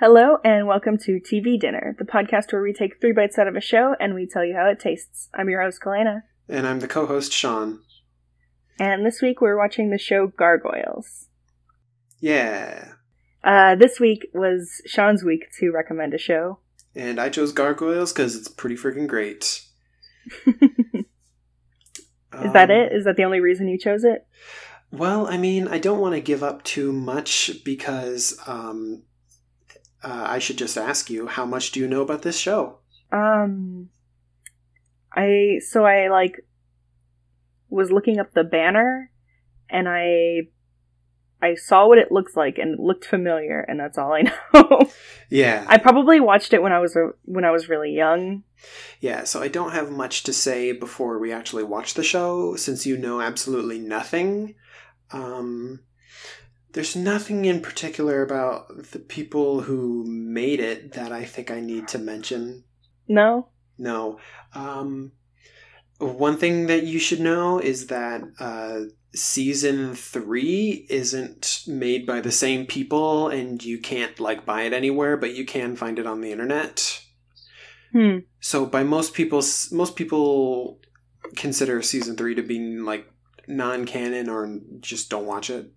Hello, and welcome to TV Dinner, the podcast where we take three bites out of a show and we tell you how it tastes. I'm your host, Kalena. And I'm the co host, Sean. And this week we're watching the show Gargoyles. Yeah. Uh, this week was Sean's week to recommend a show. And I chose Gargoyles because it's pretty freaking great. Is that it? Is that the only reason you chose it? Well, I mean, I don't want to give up too much because um, uh, I should just ask you, how much do you know about this show? Um, I so I like was looking up the banner, and I I saw what it looks like, and it looked familiar, and that's all I know. Yeah. I probably watched it when I was uh, when I was really young. Yeah, so I don't have much to say before we actually watch the show, since you know absolutely nothing. Um, there's nothing in particular about the people who made it that I think I need to mention. No. No. Um, one thing that you should know is that uh, season three isn't made by the same people, and you can't like buy it anywhere, but you can find it on the internet. Hmm. So, by most people, most people consider season three to be like non-canon or just don't watch it.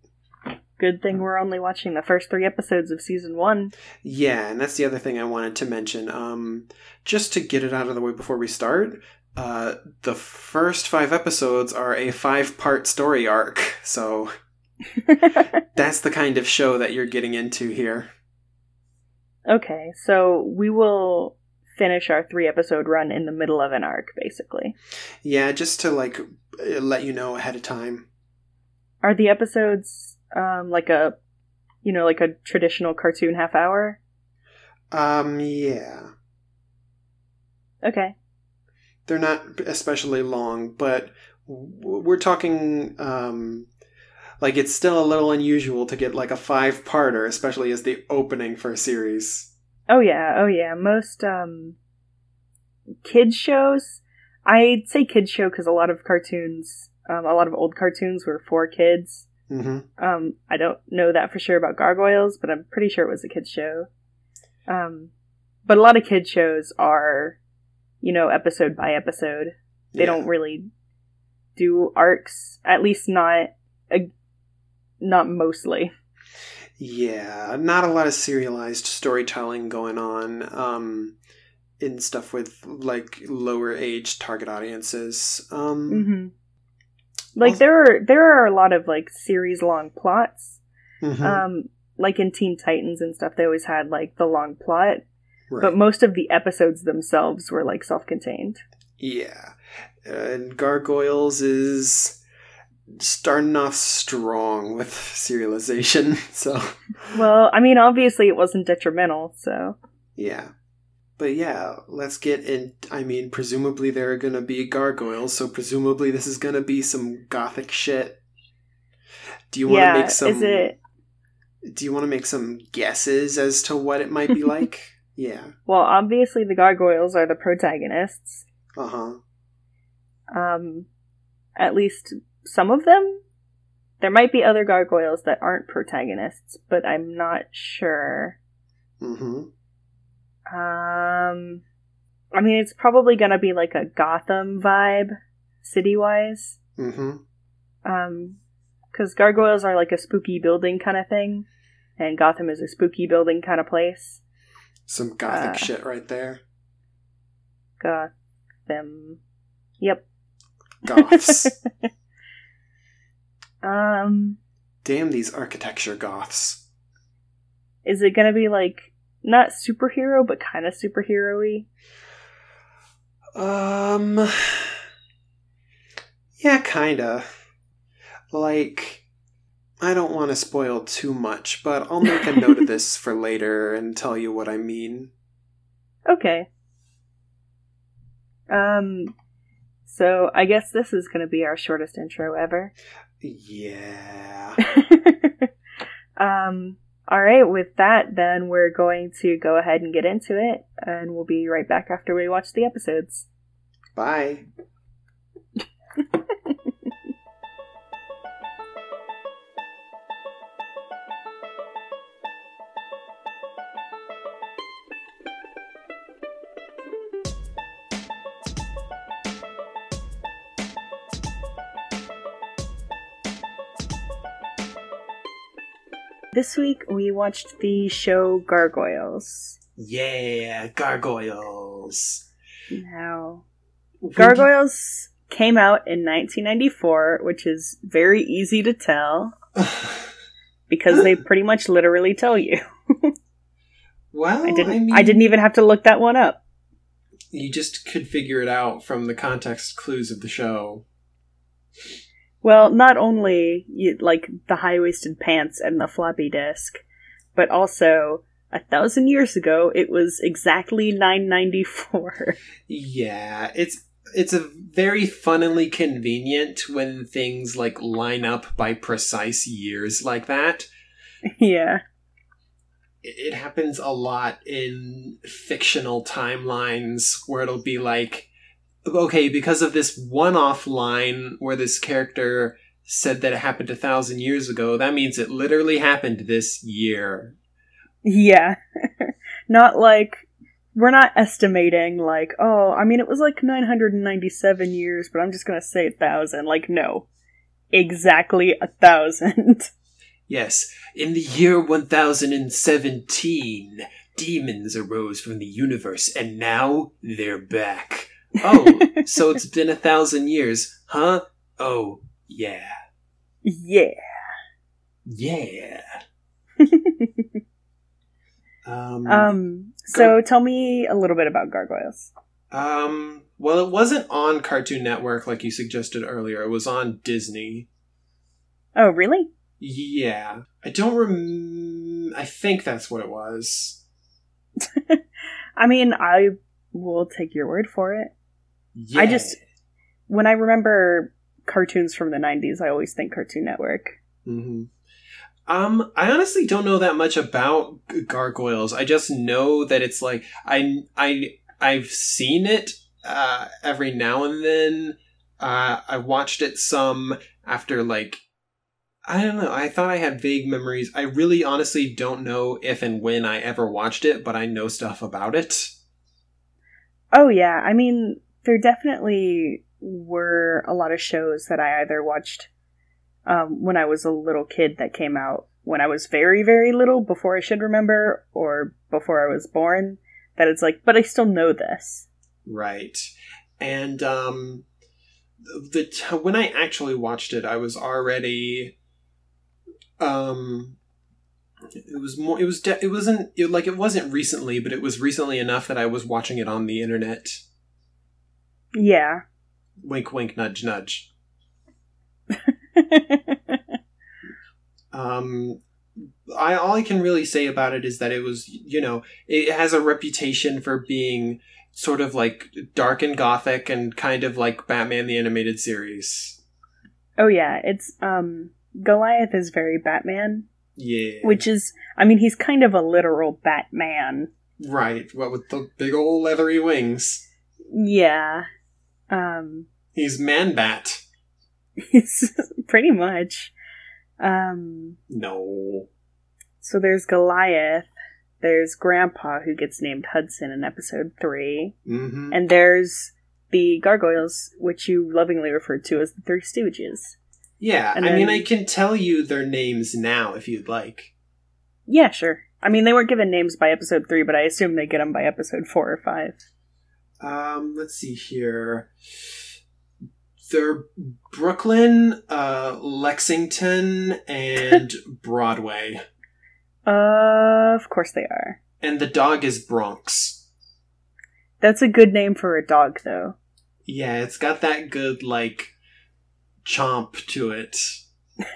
Good thing we're only watching the first three episodes of season one. Yeah, and that's the other thing I wanted to mention. Um, just to get it out of the way before we start, uh, the first five episodes are a five-part story arc, so that's the kind of show that you're getting into here. okay, so we will finish our three episode run in the middle of an arc, basically. Yeah, just to like let you know ahead of time. Are the episodes um, like a, you know, like a traditional cartoon half hour? Um, yeah. Okay. they're not especially long, but we're talking um, like it's still a little unusual to get like a five parter, especially as the opening for a series. Oh yeah, oh yeah. Most um kids shows, I'd say kids show because a lot of cartoons, um, a lot of old cartoons were for kids. Hmm Um, I don't know that for sure about Gargoyles, but I'm pretty sure it was a kids show. Um, but a lot of kids shows are, you know, episode by episode. They don't really do arcs, at least not, uh, not mostly. Yeah, not a lot of serialized storytelling going on. Um, in stuff with like lower age target audiences. Um, hmm Like Also- there are there are a lot of like series long plots. mhm, Um, like in Teen Titans and stuff, they always had like the long plot, right. but most of the episodes themselves were like self contained. Yeah. And Gargoyles is starting off strong with serialization. So, Well, I mean, obviously it wasn't detrimental, so yeah. But yeah, let's get in. I mean, presumably there are going to be gargoyles, so presumably this is going to be some gothic shit. Do you want to yeah. make some Is it? Do you want to make some guesses as to what it might be like? yeah. Well, obviously the gargoyles are the protagonists. Uh-huh. Um, at least some of them. There might be other gargoyles that aren't protagonists, but I'm not sure. Mhm. Um, I mean, it's probably gonna be like a Gotham vibe, city wise. Mhm. Um, because gargoyles are like a spooky building kind of thing, and Gotham is a spooky building kind of place. Some gothic Uh. shit right there. Gotham. Yep. Goths. Um, Damn these architecture goths. is it gonna be like not superhero, but kind of superhero-y? Um. Yeah, kinda. Like, I don't want to spoil too much, but I'll make a note of this for later and tell you what I mean. Okay. Um, so I guess this is gonna be our shortest intro ever. Yeah. um, all right, with that, then we're going to go ahead and get into it, and we'll be right back after we watch the episodes. Bye. This week we watched the show Gargoyles. Yeah, gargoyles. Now, Gargoyles came out in 1994, which is very easy to tell because they pretty much literally tell you. well, I didn't. I, mean, didn't even have to look that one up. You just could figure it out from the context clues of the show. Well, not only you, like the high waisted pants and the floppy disk, but also a thousand years ago it was exactly 994. Yeah, it's it's a very funnily convenient when things like line up by precise years like that. yeah. It, it happens a lot in fictional timelines where it'll be like, okay, because of this one-off line where this character said that it happened a thousand years ago, that means it literally happened this year. Yeah. not like we're not estimating like, oh, I mean it was like 997 years, but I'm just going to say a 1000. Like no. Exactly a 1000. Yes, in the year 1017, demons arose from the universe, and now they're back. Oh, so it's been a thousand years, huh? Oh, yeah. yeah. Yeah. um, Um so tell me a little bit about Gargoyles. um, well, it wasn't on Cartoon Network like you suggested earlier. It was on Disney. Oh, really? Yeah. I don't rem. I think that's what it was. I mean, I will take your word for it. Yeah. I just- When I remember cartoons from the 90s, I always think Cartoon Network. hmm Um, I honestly don't know that much about gargoyles. I just know that it's like I I I've seen it uh, every now and then. Uh, I watched it some after like I don't know. I thought I had vague memories. I really honestly don't know if and when I ever watched it, but I know stuff about it. Oh, yeah. I mean, there definitely were a lot of shows that I either watched um, when I was a little kid that came out when I was very, very little before I should remember, or before I was born. That it's like, but I still know this. Right. And um the t- when I actually watched it, I was already um it was more it was de- it wasn't it, like it wasn't recently, but it was recently enough that I was watching it on the internet. Yeah. Wink wink nudge nudge. Um I all I can really say about it is that it was, you know, it has a reputation for being sort of like dark and gothic and kind of like Batman the animated series. oh, yeah. It's, um, Goliath is very Batman, Yeah. which is, I mean, he's kind of a literal Batman. right, what with the big old leathery wings. Yeah. Um, He's Man Bat. it's pretty much. Um, No. so there's Goliath, there's Grandpa, who gets named Hudson in episode 3, Mm-hmm. and there's the Gargoyles, which you lovingly referred to as the Three Stooges. Yeah, and I mean I can tell you their names now if you'd like. Yeah, sure. I mean, they weren't given names by episode 3, but I assume they get them by episode 4 or 5. Um, let's see here. They're Brooklyn, uh, Lexington, and Broadway. of course they are. And the dog is Bronx. That's a good name for a dog, though. Yeah, it's got that good, like, chomp to it.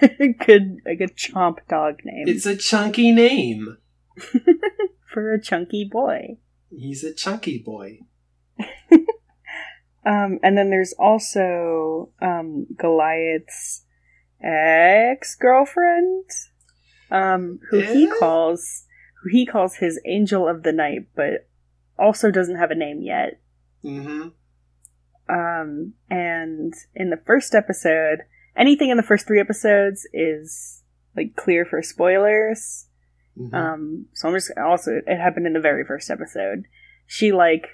good, a good chomp dog name It's a chunky name. for a chunky boy. He's a chunky boy. Um, and then there's also um, Goliath's ex girlfriend, um, who he Eh? calls who he calls his angel of the night, but also doesn't have a name yet. Mm-hmm. Um, and in the first episode, anything in the first three episodes is like clear for spoilers. mm-hmm. Um, so I'm just also it happened in the very first episode. She like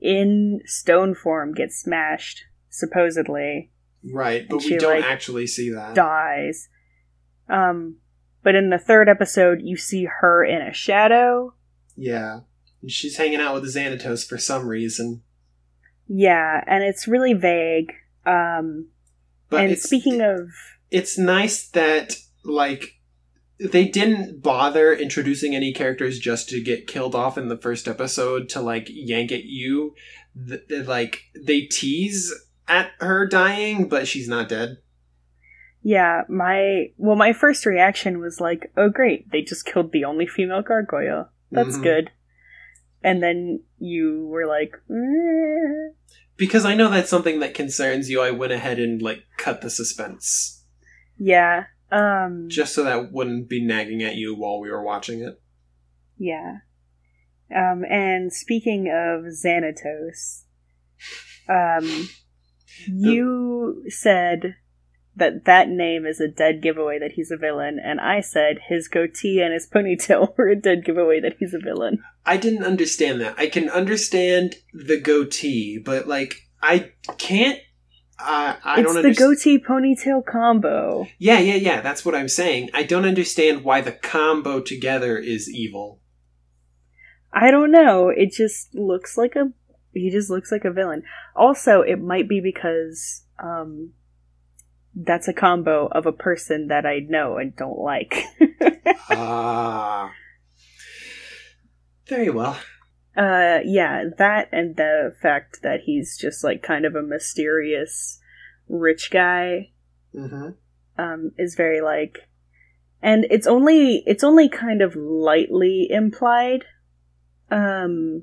in stone form gets smashed, supposedly right, but and we don't like, actually see that. dies. Um, but in the third episode, you see her in a shadow. Yeah. And she's hanging out with Xanatos for some reason. Yeah, and it's really vague. Um, But and speaking of, it's nice that like they didn't bother introducing any characters just to get killed off in the first episode to like yank at you. Th- th- like they tease at her dying, but she's not dead. yeah, my well, my first reaction was like, "Oh, great! They just killed the only female gargoyle. That's Mhm. good." And then you were like, "Eh." Because I know that's something that concerns you, I went ahead and like cut the suspense "Yeah, um, just so that wouldn't be nagging at you while we were watching it. yeah." Um, and speaking of Xanatos, um, you said that that name is a dead giveaway that he's a villain, and I said his goatee and his ponytail were a dead giveaway that he's a villain. I didn't understand that. I can understand the goatee, but like I can't. Uh, I it's don't the goatee ponytail combo. yeah, yeah, yeah. That's what I'm saying. I don't understand why the combo together is evil. I don't know. It just looks like a. He just looks like a villain. Also, it might be because um, that's a combo of a person that I know and don't like. Ah. Very well. Uh, yeah, that and the fact that he's just like kind of a mysterious rich guy Mm-hmm. um, is very like, and it's only it's only kind of lightly implied, um,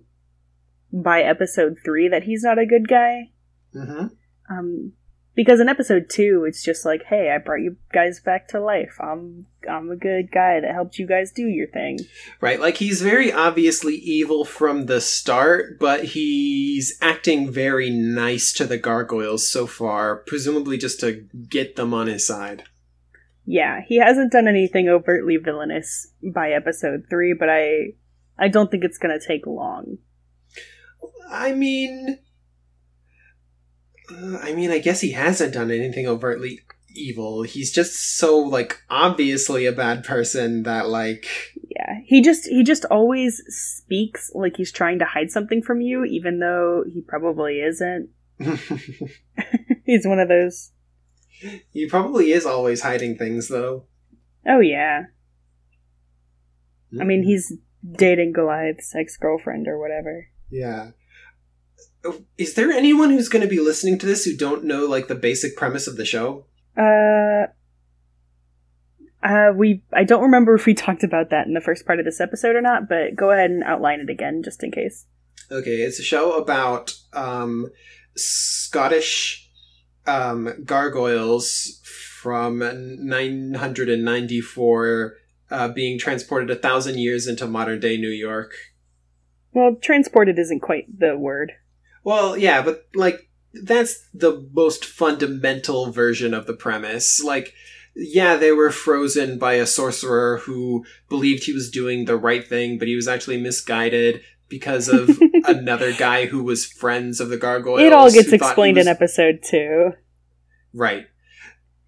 by episode three that he's not a good guy. Mm-hmm. Um, because in episode two, it's just like, hey, I brought you guys back to life. I'm I'm a good guy that helped you guys do your thing. Right, like he's very obviously evil from the start, but he's acting very nice to the gargoyles so far, presumably just to get them on his side. Yeah, he hasn't done anything overtly villainous by episode three, but I I don't think it's gonna take long. I mean, uh, I mean, I guess he hasn't done anything overtly evil. He's just so like obviously a bad person that like Yeah, he just he just always speaks like he's trying to hide something from you, even though he probably isn't. he's one of those. he probably is always hiding things though. Oh yeah, I mean he's dating Goliath's ex girlfriend or whatever. Yeah. Is there anyone who's going to be listening to this who don't know like the basic premise of the show? Uh, uh, we I don't remember if we talked about that in the first part of this episode or not, but go ahead and outline it again just in case. Okay, it's a show about um, Scottish um, gargoyles from 994 uh, being transported a thousand years into modern day New York. Well, transported isn't quite the word. Well, yeah, but like that's the most fundamental version of the premise. Like, yeah, they were frozen by a sorcerer who believed he was doing the right thing, but he was actually misguided because of another guy who was friends of the gargoyles. it all gets who thought he explained was- in episode two. Right.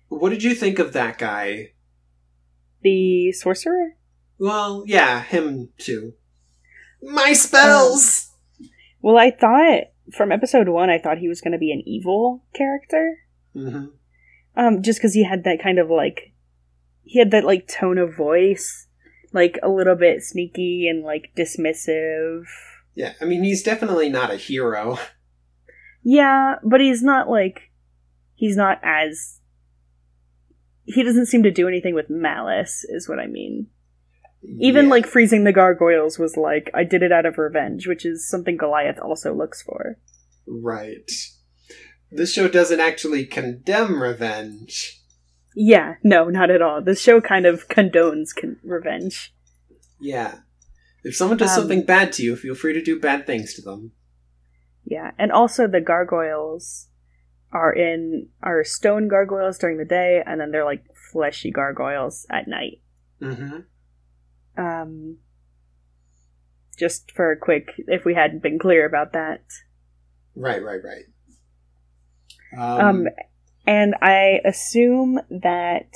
What did you think of that guy? The sorcerer. Well, yeah, him too. My spells. Um, well, I thought from episode one, I thought he was going to be an evil character. hmm Um, just because he had that kind of like, he had that like tone of voice, like a little bit sneaky and like dismissive. Yeah, I mean, he's definitely not a hero. Yeah, but he's not like, he's not as. He doesn't seem to do anything with malice, is what I mean. Even Yeah. like freezing the gargoyles was like, I did it out of revenge, which is something Goliath also looks for. Right. This show doesn't actually condemn revenge. Yeah, no, not at all. The show kind of condones con- revenge. Yeah. If someone does Um, something bad to you, feel free to do bad things to them. Yeah, and also the gargoyles are in are stone gargoyles during the day, and then they're like fleshy gargoyles at night. Mm-hmm. Um, just for a quick, if we hadn't been clear about that. Right, right, right. Um, and I assume that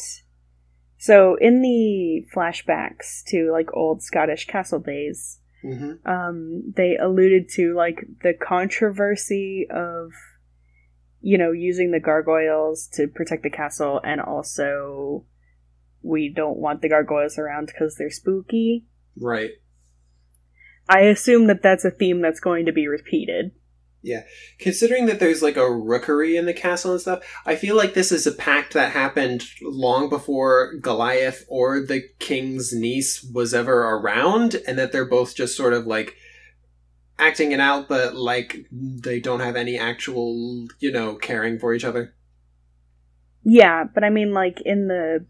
So in the flashbacks to like old Scottish castle days, hmm um, they alluded to like the controversy of you know using the gargoyles to protect the castle and also we don't want the gargoyles around because they're spooky Right. i assume that that's a theme that's going to be repeated Yeah. Considering that there's like a rookery in the castle and stuff, I feel like this is a pact that happened long before Goliath or the king's niece was ever around, and that they're both just sort of like acting it out, but like they don't have any actual, you know, caring for each other. yeah but i mean like in the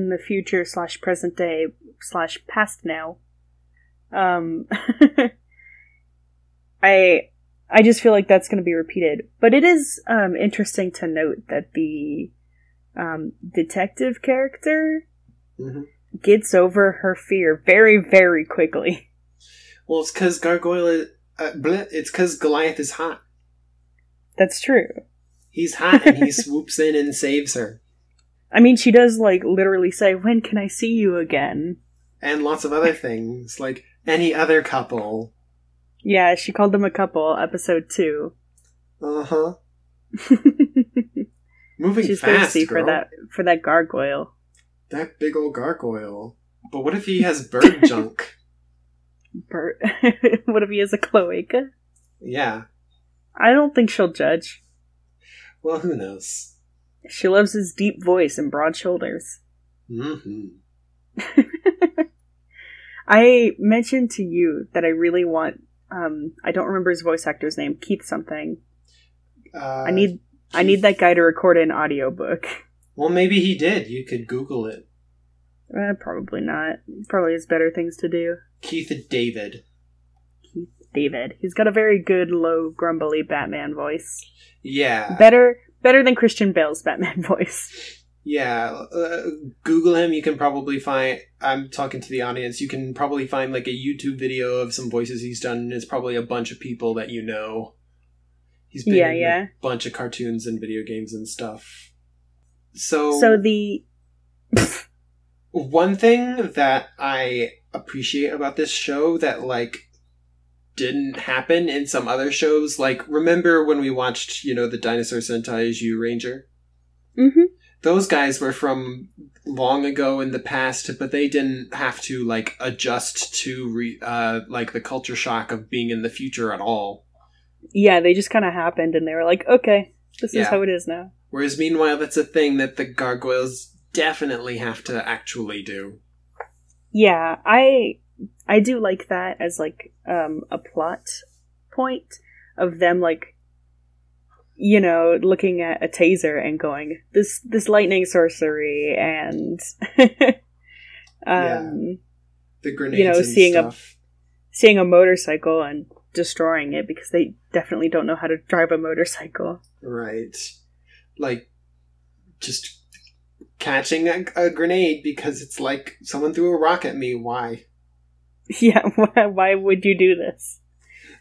in the future slash present day slash past now. Um i i just feel like that's going to be repeated. But it is um interesting to note that the um detective character hmm gets over her fear very very quickly. Well, it's because Gargoyle, uh, bleh, it's because Goliath is hot. that's true. He's hot, and he swoops in and saves her, i mean she does like literally say when can i see you again and lots of other things like any other couple. yeah she called them a couple episode 2 Uh huh. Moving she's fast, thirsty girl. for that for that gargoyle That big old gargoyle. But what if he has bird junk? Bert. what if he is a cloaca? Yeah. I don't think she'll judge. Well, who knows? She loves his deep voice and broad shoulders. hmm I mentioned to you that I really want. Um, I don't remember his voice actor's name. Keith something. Uh, I need. I need that guy to record an audiobook. Well, maybe he did. You could Google it. Uh, probably not. Probably has better things to do. Keith David. Keith David. He's got a very good, low, grumbly Batman voice. Yeah. Better, better than Christian Bale's Batman voice. Yeah. Uh, Google him. You can probably find. I'm talking to the audience. You can probably find like a YouTube video of some voices he's done. And it's probably a bunch of people that you know. He's been Yeah, in yeah. a bunch of cartoons and video games and stuff. So, So the one thing that I appreciate about this show that like didn't happen in some other shows, like remember when we watched, you know, the Dinosaur Sentai Zyuranger? Mhm. Those guys were from long ago in the past, but they didn't have to like adjust to re- uh like the culture shock of being in the future at all. yeah, they just kind of happened, and they were like, "Okay, this is how it is now." Whereas meanwhile that's a thing that the gargoyles definitely have to actually do. Yeah, I I do like that as like um a plot point of them like you know looking at a taser and going this this lightning sorcery and um The grenades You know, seeing a- seeing a motorcycle and destroying it because they definitely don't know how to drive a motorcycle. Right. Like, just catching a, a grenade because it's like someone threw a rock at me. Why? Yeah, why, why would you do this?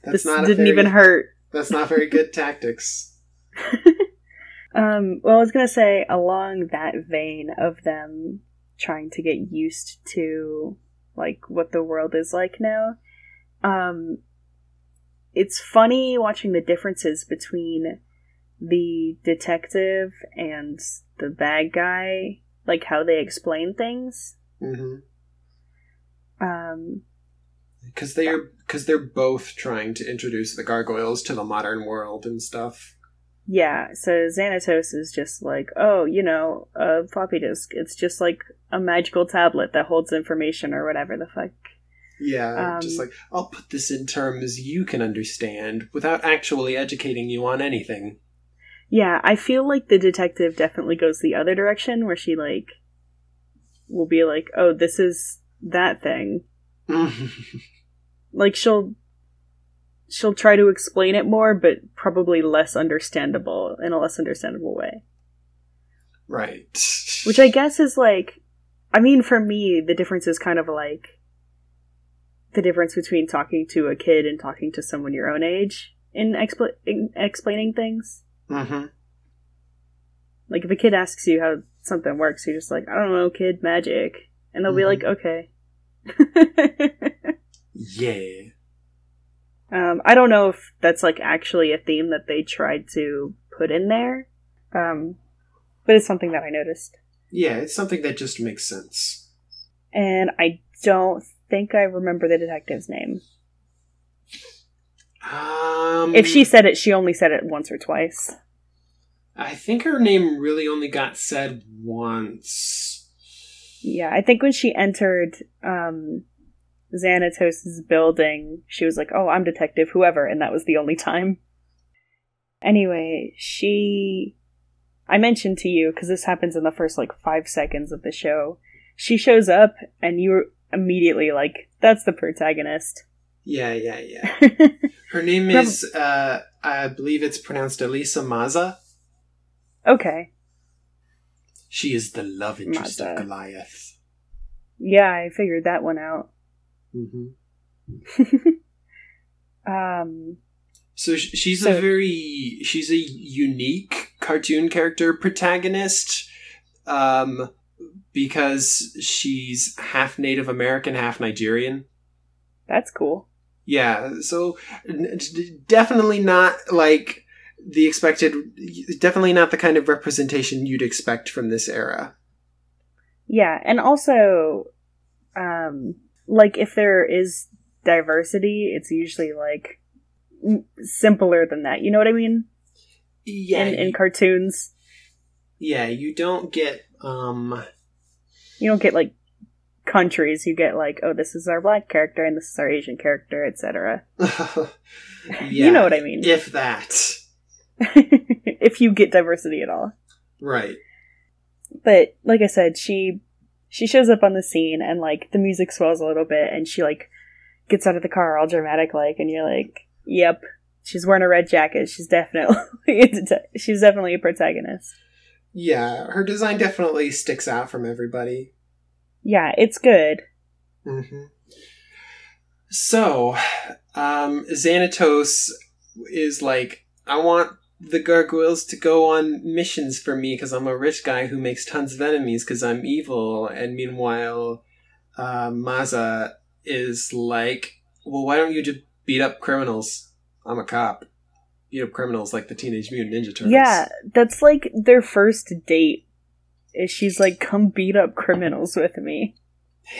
That's this not didn't very, even hurt. That's not very good tactics. Um, well, I was gonna say, along that vein of them trying to get used to like what the world is like now, um, it's funny watching the differences between the detective and the bad guy, like how they explain things. hmm Um, Because they are because they're both trying to introduce the gargoyles to the modern world and stuff. yeah, so Xanatos is just like, oh, you know, a floppy disk. It's just like a magical tablet that holds information or whatever the fuck. Yeah, Um, just like I'll put this in terms you can understand without actually educating you on anything. Yeah, I feel like the detective definitely goes the other direction where she like will be like, "Oh, this is that thing." Like she'll she'll try to explain it more but probably less understandable in a less understandable way. right. Which I guess is like I mean for me the difference is kind of like the difference between talking to a kid and talking to someone your own age in, expl- in explaining things. hmm Like if a kid asks you how something works, you're just like, I don't know, kid, magic. And they'll be Mhm. like, okay. Yeah. um, I don't know if that's like actually a theme that they tried to put in there. Um, but it's something that I noticed. Yeah, it's something that just makes sense. And I don't think I remember the detective's name. Um, If she said it, she only said it once or twice. I think her name really only got said once. Yeah, I think when she entered um, Xanatos' building, she was like, "Oh, I'm detective, whoever," and that was the only time. Anyway, she, I mentioned to you because this happens in the first like five seconds of the show. She shows up, and you're immediately like, "That's the protagonist." Yeah, yeah, yeah. Her name is, uh, I believe it's pronounced Elisa Maza. okay, She is the love interest Maza. of Goliath. yeah, I figured that one out. Hmm Um, So she's So- a very she's a unique cartoon character protagonist, um, because she's half Native American, half Nigerian. that's cool. Yeah, so definitely not like the expected. Definitely not the kind of representation you'd expect from this era. Yeah, and also, um, like if there is diversity, it's usually like simpler than that. You know what I mean? Yeah, in, in you- cartoons, yeah. You don't get um. you don't get like countries. You get like, oh, this is our black character and this is our Asian character, etc. yeah, you know what I mean. If that, if you get diversity at all. right? but like I said, she she shows up on the scene and like the music swells a little bit and she like gets out of the car all dramatic like and you're like, Yep. She's wearing a red jacket. She's definitely a det- she's definitely a protagonist. Yeah, her design definitely sticks out from everybody. Yeah, it's good. hmm So, um, Xanatos is like, I want the gargoyles to go on missions for me because I'm a rich guy who makes tons of enemies because I'm evil. And meanwhile, uh, Maza is like, well, why don't you just beat up criminals? I'm a cop. Beat up criminals like the Teenage Mutant Ninja Turtles. Yeah, that's like their first date. Is she's like, come beat up criminals with me.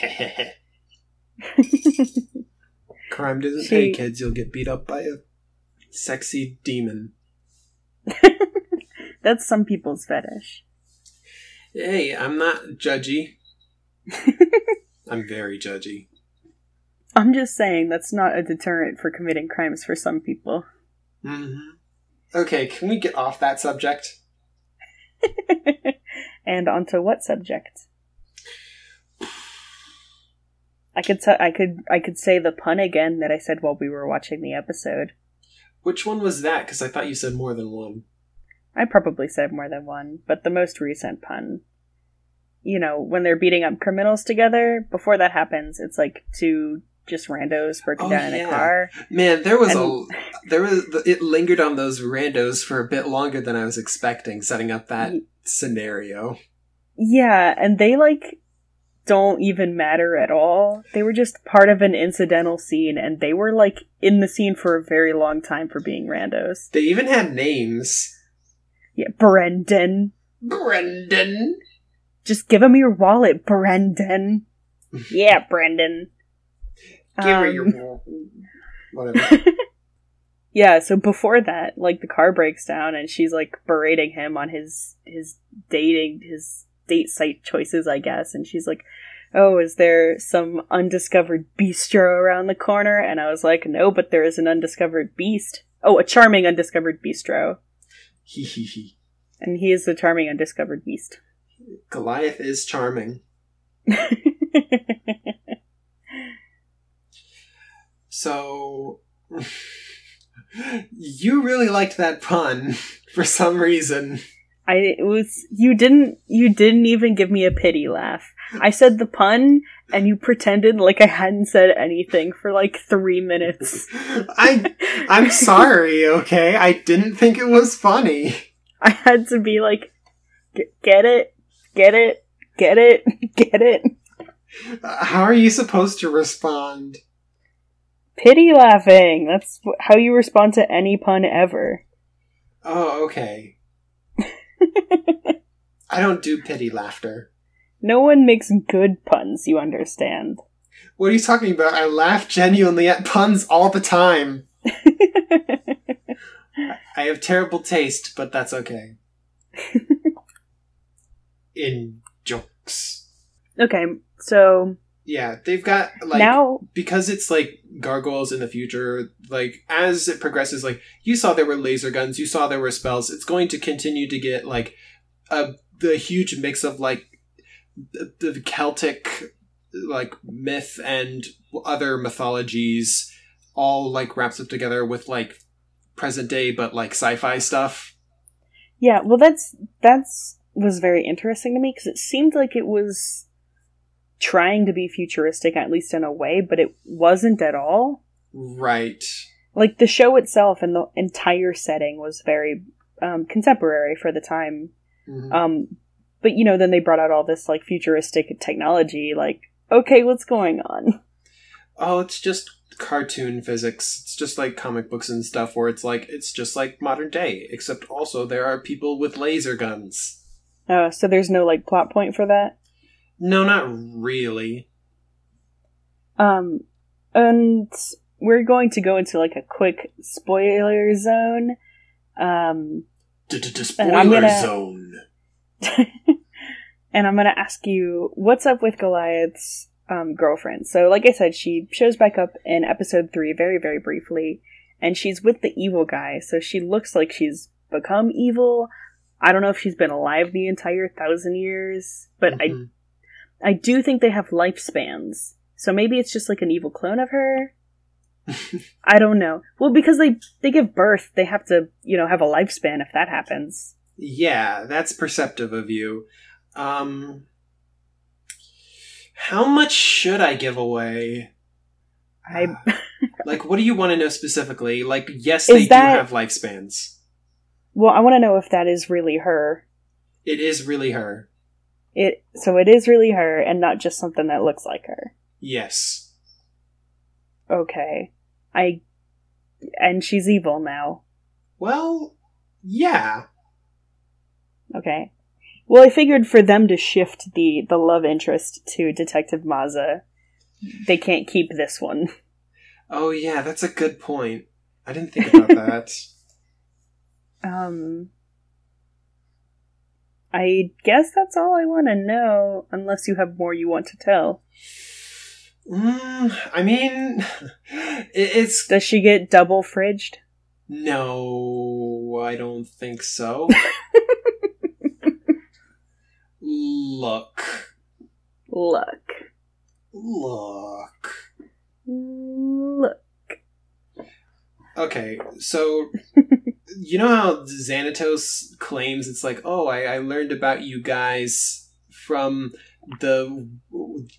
Crime doesn't She- pay, kids. You'll get beat up by a sexy demon. That's some people's fetish. Hey, I'm not judgy. I'm very judgy. I'm just saying that's not a deterrent for committing crimes for some people. hmm Okay, can we get off that subject? and onto what subject? I could t- I could I could say the pun again that I said while we were watching the episode. Which one was that? Because I thought you said more than one. I probably said more than one, but the most recent pun. You know, when they're beating up criminals together, before that happens, it's like two just randos broken Oh, down in a car. Man, there was And- a there was it lingered on those randos for a bit longer than I was expecting, setting up that Ye- scenario. Yeah, and they like don't even matter at all. They were just part of an incidental scene and they were like in the scene for a very long time for being randos. They even had names. Yeah, Brendan. Brendan. Just give him your wallet, Brendan. yeah, Brendan. Give her Um, your whatever. yeah, so before that, like the car breaks down and she's like berating him on his his dating his date site choices, I guess, and she's like, "Oh, is there some undiscovered bistro around the corner?" And I was like, "No, but there is an undiscovered beast. Oh, a charming undiscovered bistro." Hee hee hee. And he is the charming undiscovered beast. Goliath is charming. So you really liked that pun for some reason. I it was you didn't you didn't even give me a pity laugh. I said the pun and you pretended like I hadn't said anything for like 3 minutes. I I'm sorry, okay? I didn't think it was funny. I had to be like get it? Get it? Get it? Get it? How are you supposed to respond? Pity laughing. That's how you respond to any pun ever. Oh, okay. I don't do pity laughter. No one makes good puns, you understand. What are you talking about? I laugh genuinely at puns all the time. I have terrible taste, but that's okay. In jokes. okay, so Yeah, they've got like now because it's like gargoyles in the future, like as it progresses, like you saw there were laser guns, you saw there were spells, it's going to continue to get like a the huge mix of like the, the Celtic like myth and other mythologies all like wraps up together with like present day but like sci-fi stuff. Yeah, well, that's that's was very interesting to me because it seemed like it was trying to be futuristic, at least in a way, but it wasn't at all. Right. Like the show itself and the entire setting was very um, contemporary for the time. Mhm. Um, but you know, then they brought out all this like futuristic technology. Like, okay, what's going on? Oh, it's just cartoon physics. It's just like comic books and stuff where it's like it's just like modern day, except also there are people with laser guns. Oh, so there's no like plot point for that. No, not really. Um, and we're going to go into like a quick spoiler zone. Um, Spoiler zone. and I'm gonna ask you what's up with Goliath's um, girlfriend. So, like I said, she shows back up in episode three very, very briefly, and she's with the evil guy. So she looks like she's become evil. I don't know if she's been alive the entire thousand years, but Mhm. I I do think they have lifespans. So maybe it's just like an evil clone of her. I don't know. Well, because they they give birth, they have to you know have a lifespan if that happens. Yeah, that's perceptive of you. Um, how much should I give away? I Like, what do you want to know specifically? Like, yes, they that- do have lifespans. well, I want to know if that is really her. It is really her. It so it is really her and not just something that looks like her. Yes. Okay. I and she's evil now. Well, yeah. Okay. Well, I figured for them to shift the the love interest to Detective Maza, they can't keep this one. Oh, yeah, that's a good point. I didn't think about that. Um I guess that's all I want to know unless you have more you want to tell. Mm, I mean, it's Does she get double fridged? no. I don't think so. Look, Look. look. Look. Okay, so you know how Xanatos claims it's like, oh, I, I learned about you guys from the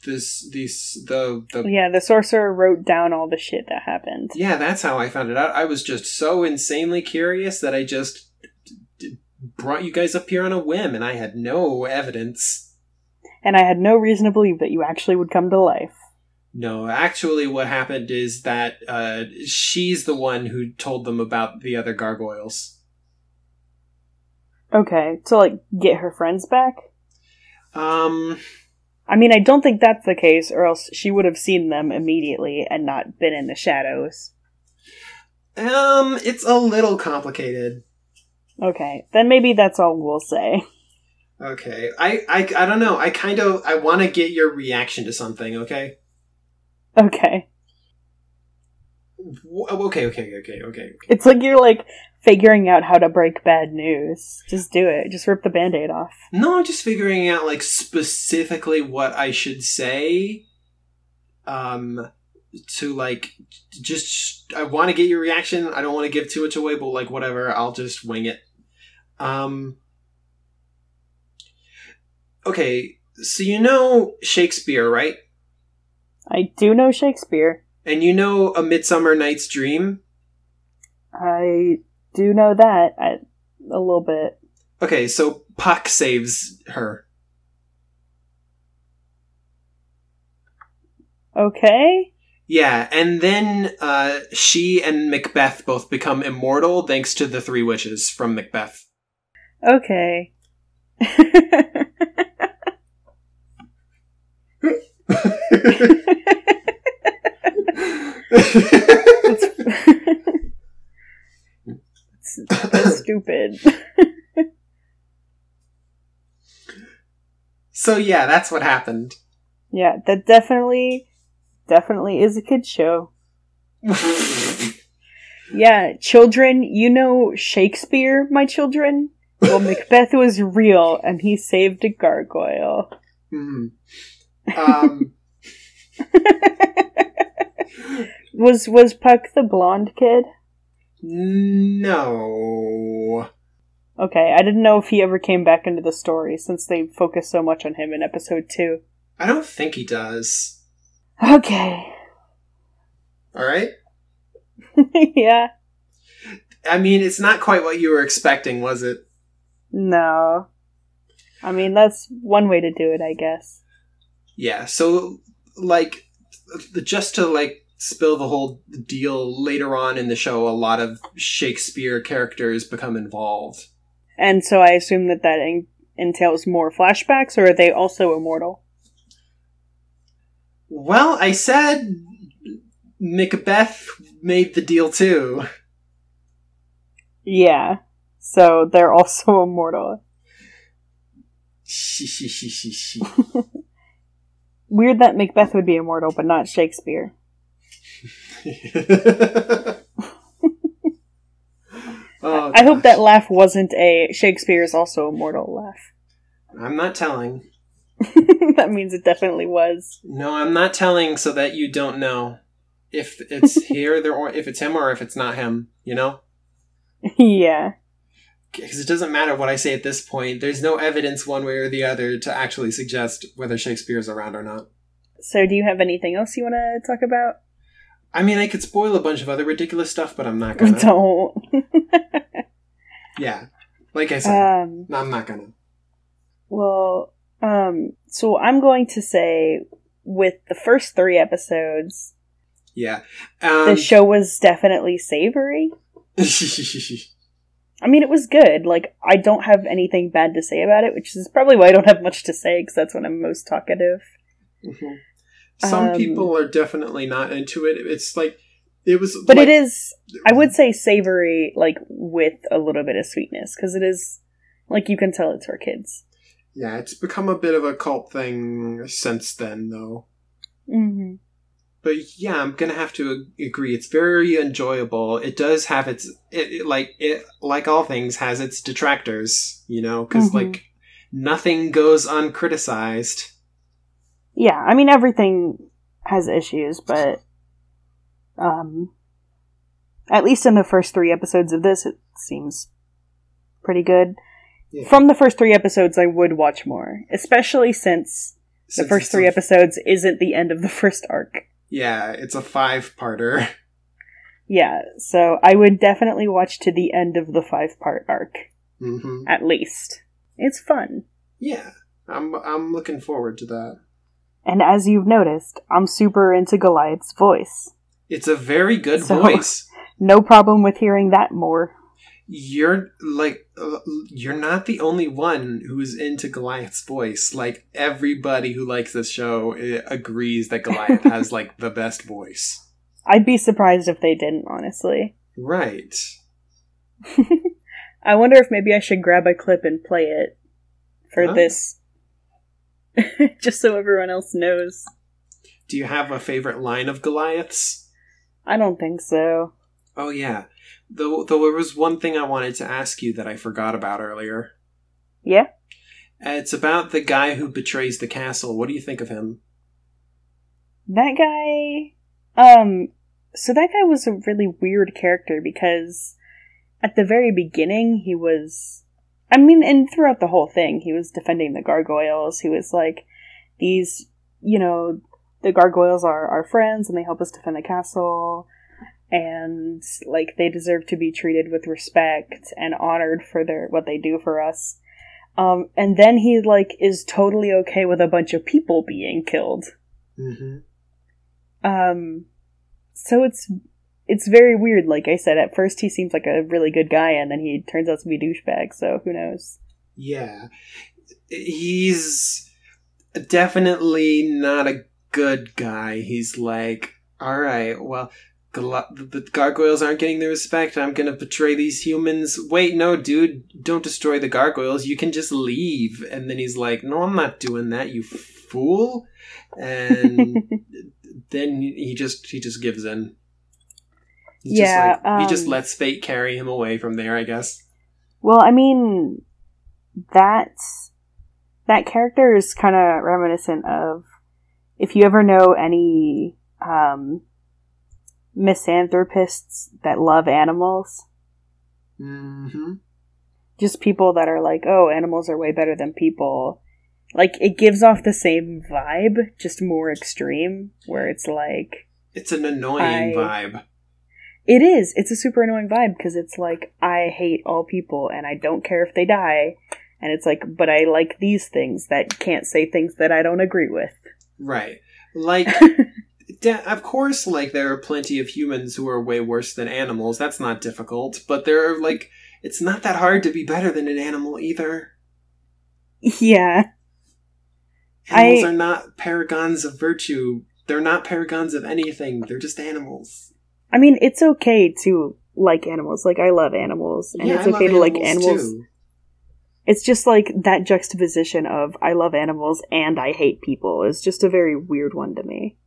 this these the the Yeah, the sorcerer wrote down all the shit that happened. yeah, that's how I found it out. I was just so insanely curious that I just d- d- brought you guys up here on a whim, and I had no evidence. And I had no reason to believe that you actually would come to life. No, actually, what happened is that uh, she's the one who told them about the other gargoyles. Okay, to like get her friends back? Um, I mean, I don't think that's the case, or else she would have seen them immediately and not been in the shadows. um, it's a little complicated. Okay, then maybe that's all we'll say. Okay, I, I, I don't know. I kind of I want to get your reaction to something. Okay. Okay. W- Okay. Okay. Okay. Okay. It's like you're like figuring out how to break bad news. Just do it. Just rip the band aid off. No, I'm just figuring out like specifically what I should say. Um, to like just I want to get your reaction. I don't want to give too much away, but like whatever, I'll just wing it. Um. Okay, so you know Shakespeare, right? I do know Shakespeare. And you know A Midsummer Night's Dream? I do know that I, a little bit. Okay, so Puck saves her. Okay. Yeah, and then uh, she and Macbeth both become immortal thanks to the three wishes from Macbeth. Okay. It's, that's stupid. so yeah, that's what happened. Yeah, that definitely, definitely is a kid's show. Yeah, children, you know Shakespeare, my children? Well, Macbeth was real, and he saved a gargoyle. Hmm. Um, was was Puck the blonde kid? no. Okay, I didn't know if he ever came back into the story since they focused so much on him in episode two. I don't think he does. Okay. All right. yeah. I mean, it's not quite what you were expecting, was it? No. I mean, that's one way to do it, I guess. Yeah. So, like, just to like spill the whole deal later on in the show, a lot of Shakespeare characters become involved. And so I assume that that en- entails more flashbacks, or are they also immortal? Well, I said Macbeth made the deal too. Yeah. So they're also immortal. Weird that Macbeth would be immortal, but not Shakespeare. oh, I hope that laugh wasn't a Shakespeare is also immortal laugh. I'm not telling. that means it definitely was. No, I'm not telling so that you don't know if it's here there or if it's him or if it's not him, you know? yeah. Because it doesn't matter what I say at this point. There's no evidence one way or the other to actually suggest whether Shakespeare is around or not. So do you have anything else you want to talk about? I mean, I could spoil a bunch of other ridiculous stuff, but I'm not gonna. Don't. Yeah. Like I said, um, I'm not gonna. well, um, so I'm going to say with the first three episodes, Yeah. Um, the show was definitely savory. I mean, it was good. Like, I don't have anything bad to say about it, which is probably why I don't have much to say, because that's when I'm most talkative. Mhm. Some Um, people are definitely not into it. It's like it was, But like- it is, I would say savory, like, with a little bit of sweetness, because it is, like, you can tell it's for kids. Yeah, it's become a bit of a cult thing since then, though. Mm-hmm. But yeah, I'm gonna have to agree. It's very enjoyable. It does have its it, it like it like all things has its detractors, you know, because Mhm. like nothing goes uncriticized. Yeah, I mean, everything has issues, but, um, at least in the first three episodes of this, it seems pretty good. Yeah. From the first three episodes, I would watch more, especially since the first three episodes isn't the end of the first arc. Yeah, it's a five parter. Yeah, so I would definitely watch to the end of the five part arc, hmm at least. It's fun. Yeah, I'm I'm looking forward to that. And as you've noticed, I'm super into Goliath's voice. It's a very good So- voice. No problem with hearing that more. You're like uh, you're not the only one who's into Goliath's voice. Like everybody who likes this show eh, agrees that Goliath has like the best voice. I'd be surprised if they didn't, honestly. Right. I wonder if maybe I should grab a clip and play it for Huh? this. Just so everyone else knows. Do you have a favorite line of Goliath's? I don't think so. Oh yeah. Though though there was one thing I wanted to ask you that I forgot about earlier. Yeah? It's about the guy who betrays the castle. What do you think of him? That guy. Um, so that guy was a really weird character because at the very beginning he was. I mean, and throughout the whole thing, he was defending the gargoyles. He was like, these, you know, the gargoyles are our friends and they help us defend the castle. And, like, they deserve to be treated with respect and honored for their what they do for us. Um, and then he, like, is totally okay with a bunch of people being killed. Mm-hmm. Um, so it's it's very weird. Like I said, at first he seems like a really good guy, and then he turns out to be a douchebag. So who knows? Yeah, he's definitely not a good guy. He's like, all right, well, the gargoyles aren't getting the respect. I'm gonna betray these humans. Wait, no, dude, don't destroy the gargoyles. You can just leave. And then he's like, no, I'm not doing that, you fool. And then he just he just gives in. He's yeah, just like, um, he just lets fate carry him away from there. I guess. Well, I mean, that's that character is kind of reminiscent of if you ever know any um, misanthropists that love animals. Mm-hmm. Just people that are like, oh, animals are way better than people. Like, it gives off the same vibe, just more extreme, where it's like. It's an annoying I, vibe. It is. It's a super annoying vibe because it's like, I hate all people and I don't care if they die. And it's like, but I like these things that can't say things that I don't agree with. Right. Like, of course, like, there are plenty of humans who are way worse than animals. That's not difficult. But there are, like, it's not that hard to be better than an animal either. Yeah. Animals I... are not paragons of virtue. They're not paragons of anything. They're just animals. I mean, it's okay to like animals. Like, I love animals. And yeah, it's okay to like animals. Too. It's just like that juxtaposition of I love animals and I hate people is just a very weird one to me.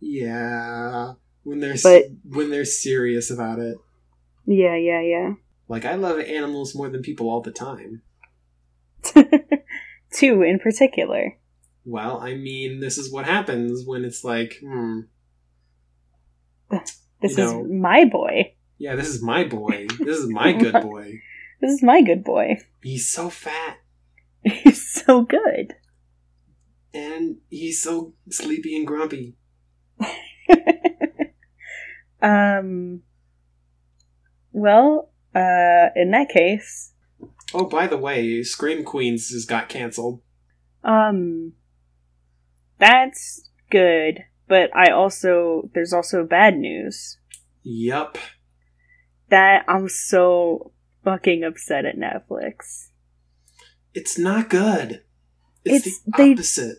Yeah, when they're but, when they're serious about it. Yeah, yeah, yeah. Like I love animals more than people all the time. Two in particular. Well, I mean, this is what happens when it's like, hmm. This you is know, my boy. Yeah, this is my boy. This is my good boy. This is my good boy. He's so fat. He's so good. And he's so sleepy and grumpy. um. Well, uh, in that case. Oh, by the way, Scream Queens has got canceled. Um. That's good, but I also there's also bad news. Yup. That I'm so fucking upset at Netflix. It's not good. It's, it's the they, opposite.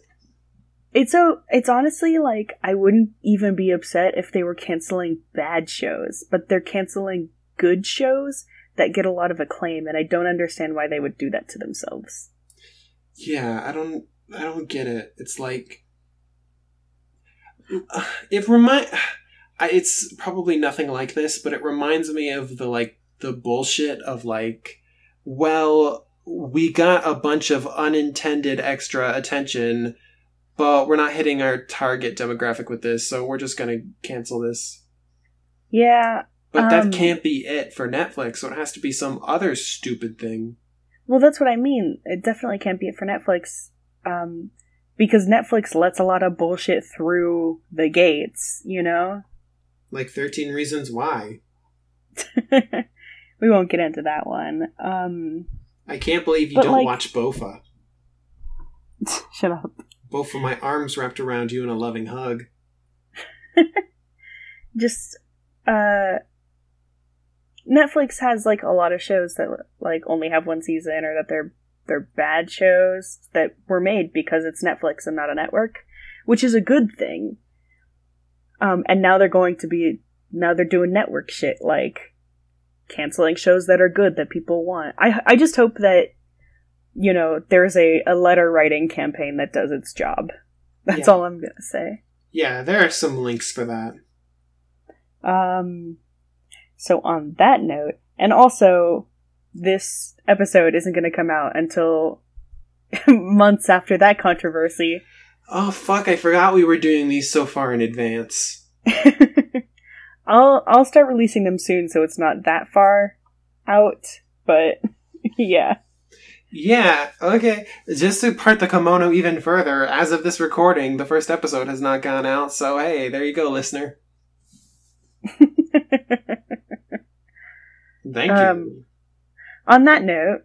It's so it's honestly like I wouldn't even be upset if they were canceling bad shows, but they're canceling good shows that get a lot of acclaim and I don't understand why they would do that to themselves. Yeah, I don't I don't get it. It's like uh, it remind it's probably nothing like this, but it reminds me of the like the bullshit of like, well, we got a bunch of unintended extra attention, but we're not hitting our target demographic with this, so we're just gonna cancel this. Yeah. But um, that can't be it for Netflix, so it has to be some other stupid thing. Well, that's what I mean. It definitely can't be it for Netflix. Um, because Netflix lets a lot of bullshit through the gates, you know? Like 13 Reasons Why. we won't get into that one. Um, I can't believe you don't like, watch Bofa. Shut up. Bofa, my arms wrapped around you in a loving hug. Just, uh, Netflix has like a lot of shows that like only have one season or that they're they're bad shows that were made because it's Netflix and not a network, which is a good thing. Um, and now they're going to be now they're doing network shit like canceling shows that are good that people want. I I just hope that you know there's a, a letter writing campaign that does its job. That's yeah. all I'm gonna say. Yeah, there are some links for that. Um so on that note, and also this episode isn't gonna come out until months after that controversy. Oh fuck, I forgot we were doing these so far in advance. I'll I'll start releasing them soon, so it's not that far out. But yeah. Yeah, okay. Just to part the kimono even further, as of this recording, the first episode has not gone out, so hey, there you go, listener. Thank um, you. On that note.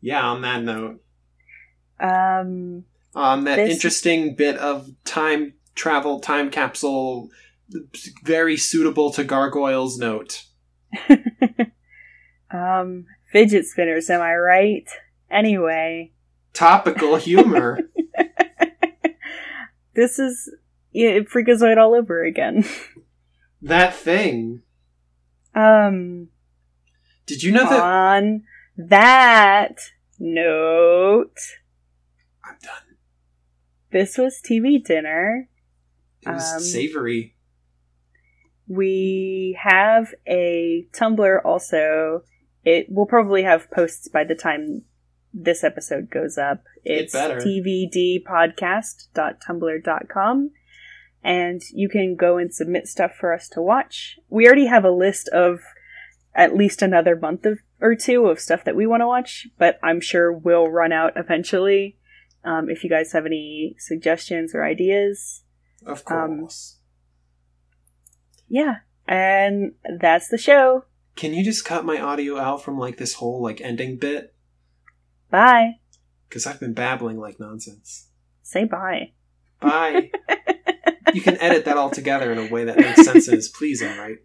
Yeah, on that note. Um on that this... interesting bit of time travel time capsule, very suitable to gargoyles note. um, fidget spinners, am I right? Anyway, Topical humor. this is yeah, Freakazoid all over again. that thing. Um, Did you know that? on that note, I'm done. this was TV dinner. It was Um, savory. We have a Tumblr also. It will probably have posts by the time this episode goes up. It It's tvdpodcast.tumblr.com. And you can go and submit stuff for us to watch. We already have a list of at least another month of, or two of stuff that we want to watch, but I'm sure we'll run out eventually. Um, if you guys have any suggestions or ideas, Of um, course. yeah. And that's the show. Can you just cut my audio out from like this whole like ending bit? Bye. Because I've been babbling like nonsense. Say bye. Bye. you can edit that all together in a way that makes sense and is pleasing, right?